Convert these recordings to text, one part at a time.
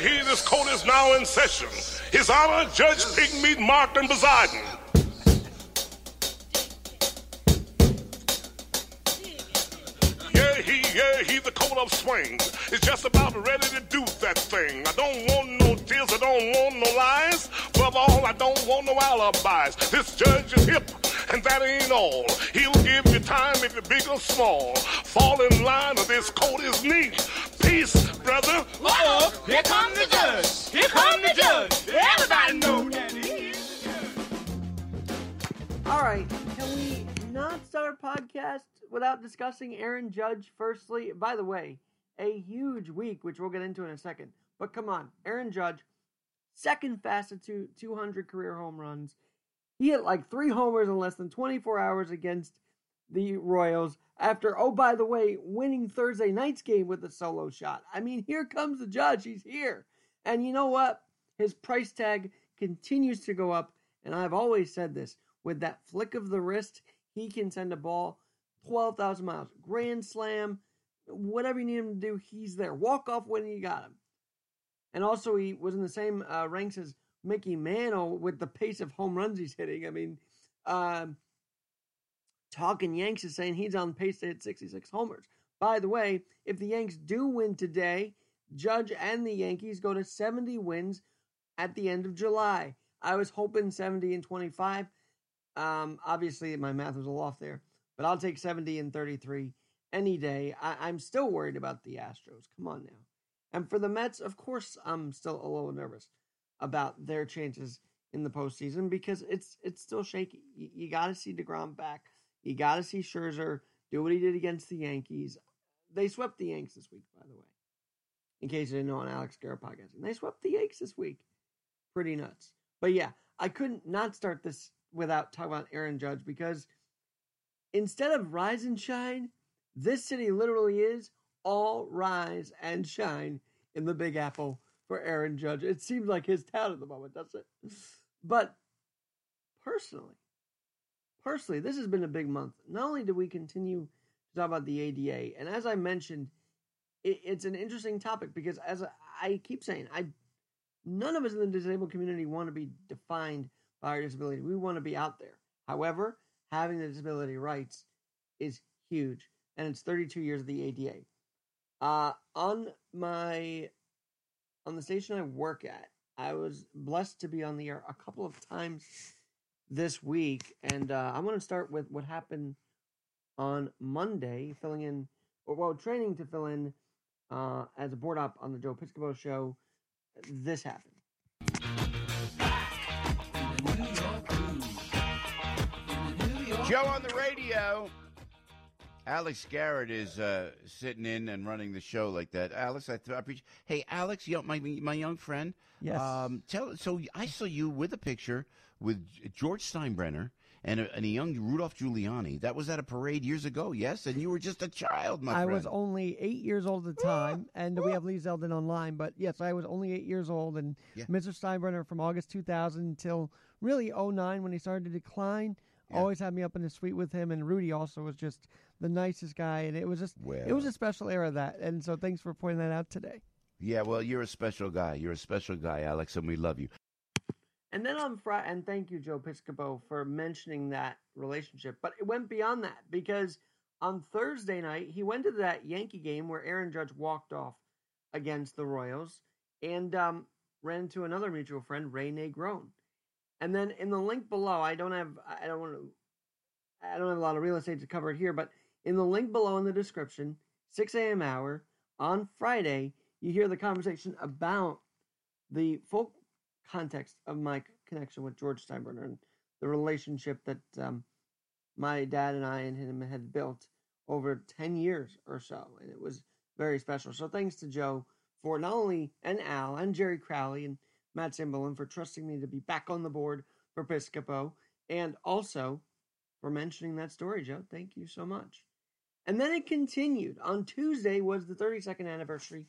he, this court is now in session. His Honor, Judge Pigmeat Markham Poseidon. Yeah, he, yeah, he, the coat of swings, is just about ready to do that thing. I don't want no tears, I don't want no lies. Above all, I don't want no alibis. This judge is hip, and that ain't all. He'll give you time if you're big or small. Fall in line, or this coat is neat. Peace, brother. Uh-oh, here come the judge. Here come the judge. Everybody know that he is. All right, can we not start a podcast without discussing Aaron Judge? Firstly, by the way, a huge week, which we'll get into in a second. But come on, Aaron Judge, second fastest to 200 career home runs. He hit like three homers in less than 24 hours against the Royals after, oh, by the way, winning Thursday night's game with a solo shot. I mean, here comes the judge. He's here. And you know what? His price tag continues to go up. And I've always said this with that flick of the wrist, he can send a ball 12,000 miles. Grand slam, whatever you need him to do, he's there. Walk off when you got him. And also, he was in the same uh, ranks as Mickey Mantle with the pace of home runs he's hitting. I mean, um, Talking Yanks is saying he's on pace to hit 66 homers. By the way, if the Yanks do win today, Judge and the Yankees go to 70 wins at the end of July. I was hoping 70 and 25. Um, obviously, my math was a little off there, but I'll take 70 and 33 any day. I, am still worried about the Astros. Come on now. And for the Mets, of course, I'm still a little nervous about their chances in the postseason because it's it's still shaky. You, you got to see deGrom back. You got to see Scherzer do what he did against the Yankees. They swept the Yanks this week, by the way. In case you didn't know on Alex Garrett podcast, and they swept the Yanks this week. Pretty nuts. But yeah, I couldn't not start this without talking about Aaron Judge because instead of rise and shine, this city literally is all rise and shine in the Big Apple for Aaron Judge. It seems like his town at the moment, doesn't it? But personally, personally, this has been a big month. Not only do we continue to talk about the ADA, and as I mentioned, it, it's an interesting topic because as I, keep saying, I none of us in the disabled community want to be defined by our disability. We want to be out there. However, having the disability rights is huge, and it's 32 years of the ADA. Uh, on my on the station I work at, I was blessed to be on the air a couple of times this week, and uh, I'm going to start with what happened on Monday, filling in, or well, training to fill in uh, as a board op on the Joe Piscopo show. This happened. Joe on the radio. Alex Garrett is uh, sitting in and running the show like that. Alex, I, th- I appreciate. Hey, Alex, you my my young friend. Yes. Um, tell. So I saw you with a picture with George Steinbrenner and a, and a young Rudolph Giuliani. That was at a parade years ago, yes? And you were just a child, my I friend. was only eight years old at the time, and we have Lee Zeldin online. But yes, I was only eight years old, and Yeah. Mr. Steinbrenner from August 2000 until really 09 when he started to decline. Yeah. Always had me up in the suite with him, and Rudy also was just the nicest guy, and it was just it was a special era of that. And so thanks for pointing that out today. Yeah, well, you're a special guy. You're a special guy, Alex, and we love you. And then on Friday, and thank you, Joe Piscopo, for mentioning that relationship. But it went beyond that because on Thursday night, he went to that Yankee game where Aaron Judge walked off against the Royals and um, ran into another mutual friend, Ray Negron. And then in the link below, I don't have, I don't want to, I don't have a lot of real estate to cover it here, but in the link below in the description, 6 a.m. hour on Friday, you hear the conversation about the full context of my connection with George Steinbrenner and the relationship that um, my dad and I and him had built over 10 years or so. And it was very special. So thanks to Joe for not only, and Al, and Jerry Crowley, and Matt Simbalin for trusting me to be back on the board for Piscopo, and also for mentioning that story, Joe. Thank you so much. And then it continued. On Tuesday was the 32nd anniversary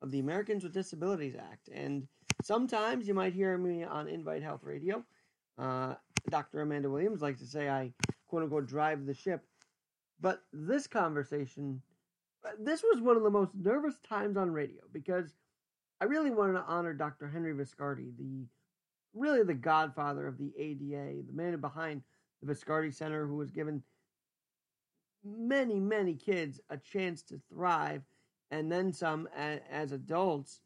of the Americans with Disabilities Act. And sometimes you might hear me on Invite Health Radio. Uh, Dr. Amanda Williams likes to say I, quote unquote, drive the ship. But this conversation, this was one of the most nervous times on radio because I really wanted to honor Dr. Henry Viscardi, the really the godfather of the ADA, the man behind the Viscardi Center, who was given many, many kids a chance to thrive and then some as, as adults.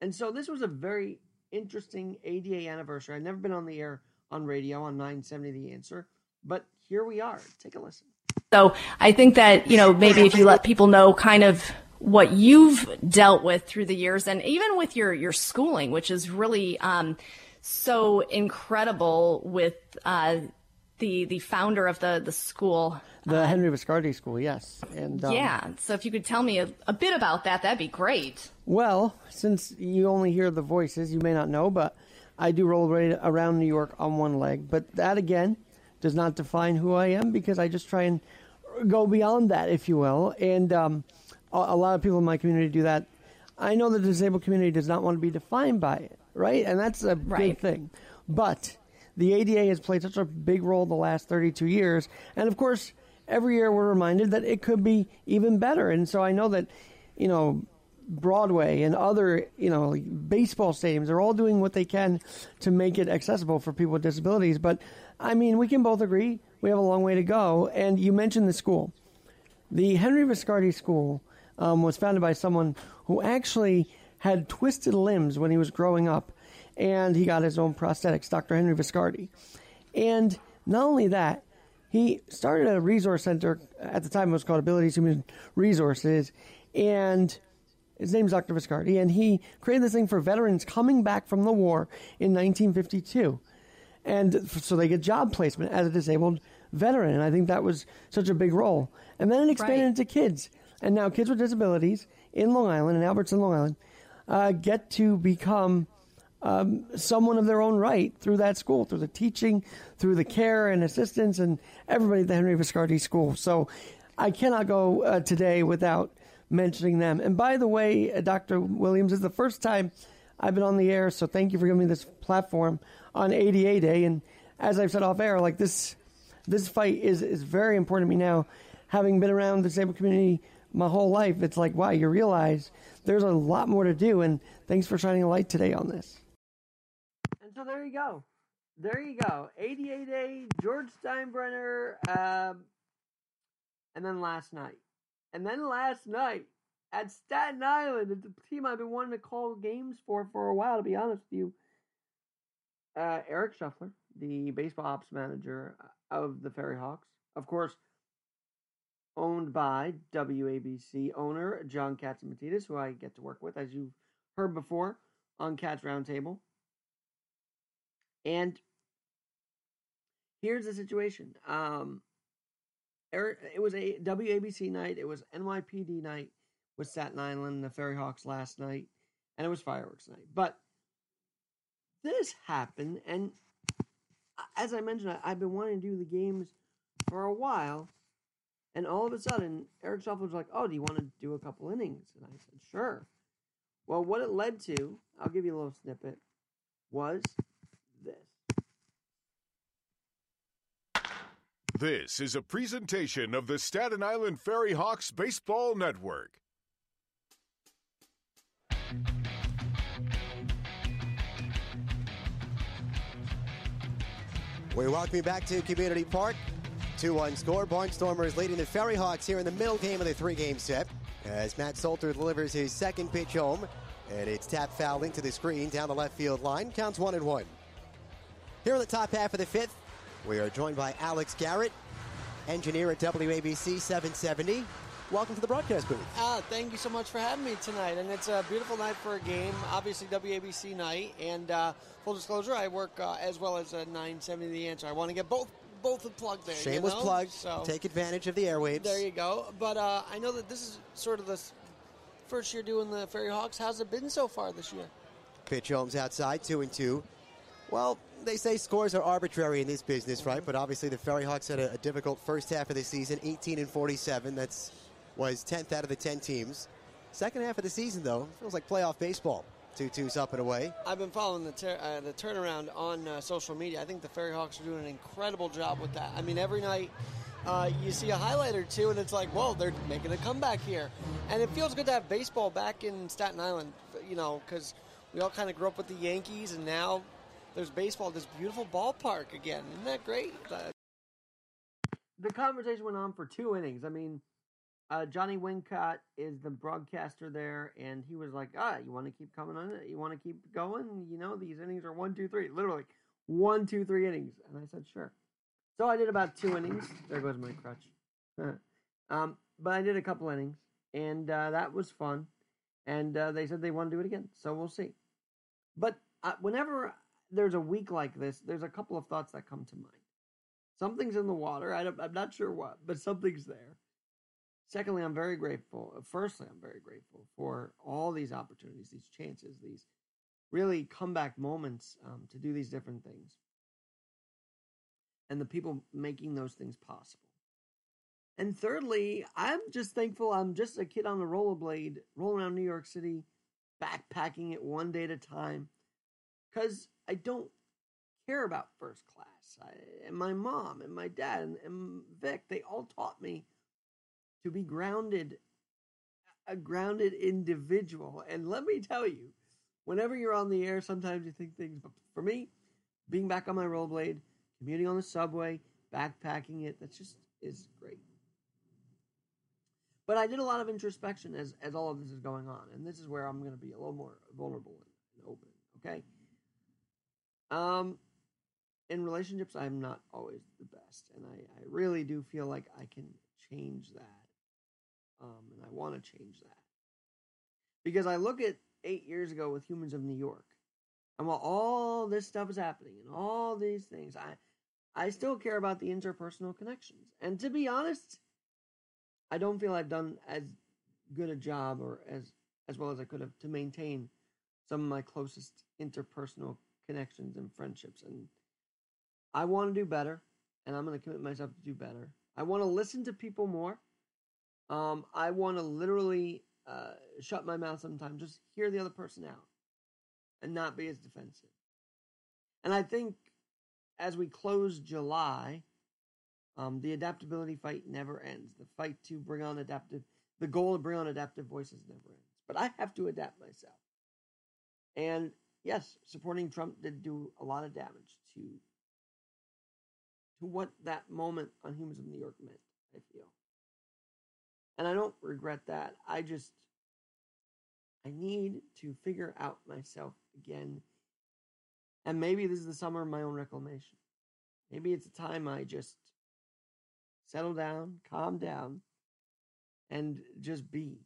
And so this was a very interesting ADA anniversary. I've never been on the air on radio on 970 The Answer, but here we are. Take a listen. So I think that, you know, maybe if you let people know kind of what you've dealt with through the years and even with your, your schooling, which is really, um, so incredible with, uh, the, the founder of the, the school. The Henry Viscardi School, yes. And um, Yeah. So if you could tell me a, a bit about that, that'd be great. Well, since you only hear the voices, you may not know, but I do roll right around New York on one leg. But that again does not define who I am because I just try and go beyond that, if you will. And um, a, a lot of people in my community do that. I know the disabled community does not want to be defined by it, right? And that's a Right. big thing. But the ADA has played such a big role the last 32 years. And of course, every year we're reminded that it could be even better. And so I know that, you know, Broadway and other, you know, like baseball stadiums are all doing what they can to make it accessible for people with disabilities. But I mean, we can both agree we have a long way to go. And you mentioned the school. The Henry Viscardi School um, was founded by someone who actually had twisted limbs when he was growing up, and he got his own prosthetics, Dr. Henry Viscardi. And not only that, he started a resource center. At the time, it was called Abilities Human Resources, and his name's Dr. Viscardi, and he created this thing for veterans coming back from the war in 1952 and so they get job placement as a disabled veteran. And I think that was such a big role. And then it expanded Right. into kids, and now kids with disabilities in Long Island and Albertson, Long Island, uh, get to become um, someone of their own right through that school, through the teaching, through the care and assistance, and everybody at the Henry Viscardi School. So I cannot go uh, today without mentioning them. And by the way, uh, Dr. Williams, is the first time I've been on the air, so thank you for giving me this platform on ADA Day. And as I've said off air, like this, this fight is is very important to me now. Having been around the disabled community my whole life, it's like wow, you realize there's a lot more to do. And thanks for shining a light today on this. So there you go. There you go. ADA Day, George Steinbrenner, um, and then last night. And then last night at Staten Island, the team I've been wanting to call games for for a while, to be honest with you. Uh, Eric Shuffler, the baseball ops manager of the Ferry Hawks, of course, owned by WABC owner John Catsimatidis, who I get to work with, as you've heard before on Cats Roundtable. And here's the situation. Um, Eric, it was a WABC night. It was NYPD night with Staten Island, and the Ferry Hawks last night, and it was fireworks night. But this happened, and as I mentioned, I've been wanting to do the games for a while, and all of a sudden, Eric Shuffler was like, "Oh, do you want to do a couple innings?" And I said, "Sure." Well, what it led to, I'll give you a little snippet, was this. This is a presentation of the Staten Island Ferry Hawks Baseball Network. We welcome you back to Community Park. 2 1 score. Barnstormers leading the Ferry Hawks here in the middle game of the three game set. As Matt Salter delivers his second pitch home, and it's tap foul into the screen down the left field line. Counts 1 and 1. Here in the top half of the fifth, we are joined by Alex Garrett, engineer at WABC 770. Welcome to the broadcast booth. Ah, thank you so much for having me tonight. And it's a beautiful night for a game, obviously WABC night. And uh, full disclosure, I work uh, as well as a 970 The Answer. I want to get both both plugged there. you Shameless know? plug. So Take advantage of the airwaves. there you go. But uh, I know that this is sort of the first year doing the Ferry Hawks. How's it been so far this year? Pitch Holmes outside, two and two. Well, they say scores are arbitrary in this business, right? But obviously, the Ferry Hawks had a, a difficult first half of the season, 18 and 47. That's was 10th out of the 10 teams. Second half of the season, though, feels like playoff baseball. Two twos up and away. I've been following the ter- uh, the turnaround on uh, social media. I think the Ferry Hawks are doing an incredible job with that. I mean, every night uh, you see a highlight or two, and it's like, whoa, they're making a comeback here, and it feels good to have baseball back in Staten Island. You know, because we all kind of grew up with the Yankees, and now there's baseball, this beautiful ballpark again. Isn't that great? The conversation went on for two innings. I mean, uh, Johnny Wincott is the broadcaster there, and he was like, "Ah, you want to keep coming on it? You want to keep going? You know, these innings are one, two, three, literally one, two, three innings." And I said, "Sure." So I did about two innings. There goes my crutch. um, but I did a couple innings, and uh, that was fun. And uh, they said they want to do it again, so we'll see. But uh, whenever there's a week like this, there's a couple of thoughts that come to mind. Something's in the water. I am not sure what, but something's there. Secondly, I'm very grateful. Firstly, I'm very grateful for all these opportunities, these chances, these really comeback moments um, to do these different things, and the people making those things possible. And thirdly, I'm just thankful I'm just a kid on a rollerblade rolling around New York City, backpacking it one day at a time, because I don't care about first class. I, and my mom and my dad and, and Vic, they all taught me to be grounded, a grounded individual. And let me tell you, whenever you're on the air, sometimes you think things. But for me, being back on my rollerblade, commuting on the subway, backpacking it, that just is great. But I did a lot of introspection as as all of this is going on, and this is where I'm going to be a little more vulnerable and open. Okay. Um, in relationships, I'm not always the best, and I, I really do feel like I can change that, um, and I want to change that. Because I look at eight years ago with Humans of New York, and while all this stuff is happening and all these things, I I still care about the interpersonal connections, and to be honest, I don't feel I've done as good a job or as as well as I could have to maintain some of my closest interpersonal connections and friendships and I want to do better, and I'm going to commit myself to do better. I want to listen to people more. Um, I want to literally uh, shut my mouth sometimes, just hear the other person out, and not be as defensive. And I think as we close July, um, the adaptability fight never ends. The fight to bring on adaptive, the goal to bring on adaptive voices never ends. But I have to adapt myself. And yes, supporting Trump did do a lot of damage to to what that moment on Humans of New York meant, I feel. And I don't regret that. I just, I need to figure out myself again. And maybe this is the summer of my own reclamation. Maybe it's a time I just settle down, calm down, and just be.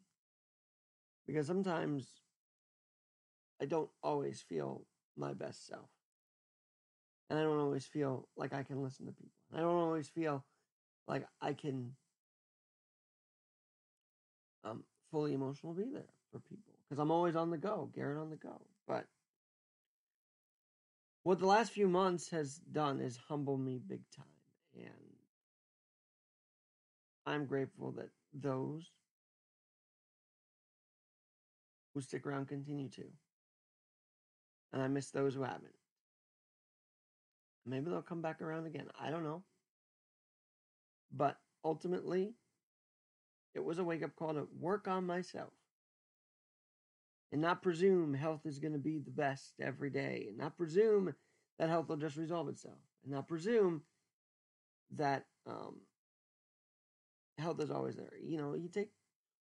Because sometimes I don't always feel my best self and I don't always feel like I can listen to people. I don't always feel like I can um fully emotional be there for people because I'm always on the go, Garrett on the go. But what the last few months has done is humble me big time, and I'm grateful that those who stick around continue to, and I miss those who haven't. Maybe they'll come back around again. I don't know. But ultimately, it was a wake up call to work on myself and not presume health is going to be the best every day and not presume that health will just resolve itself and not presume that um, health is always there. You know, you take,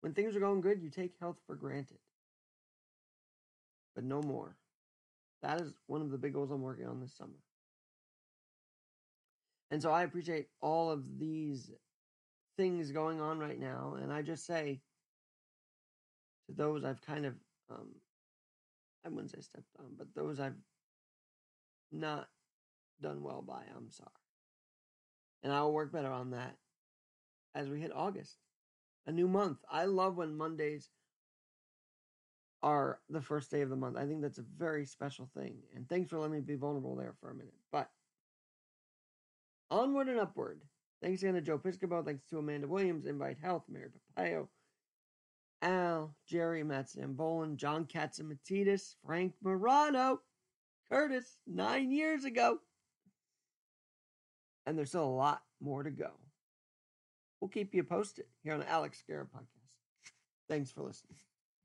when things are going good, you take health for granted. But no more. That is one of the big goals I'm working on this summer. And so I appreciate all of these things going on right now. And I just say to those I've kind of, um, I wouldn't say stepped on, but those I've not done well by, I'm sorry. And I will work better on that as we hit August, a new month. I love when Mondays are the first day of the month. I think that's a very special thing. And thanks for letting me be vulnerable there for a minute. But Onward and upward. Thanks again to Joe Piscopo. Thanks to Amanda Williams, Invite Health, Mary Papayo, Al, Jerry, Matt Zambolin, John Catsimatidis, Frank Morano, Curtis, nine years ago. And there's still a lot more to go. We'll keep you posted here on the Alex Garrett podcast. Thanks for listening.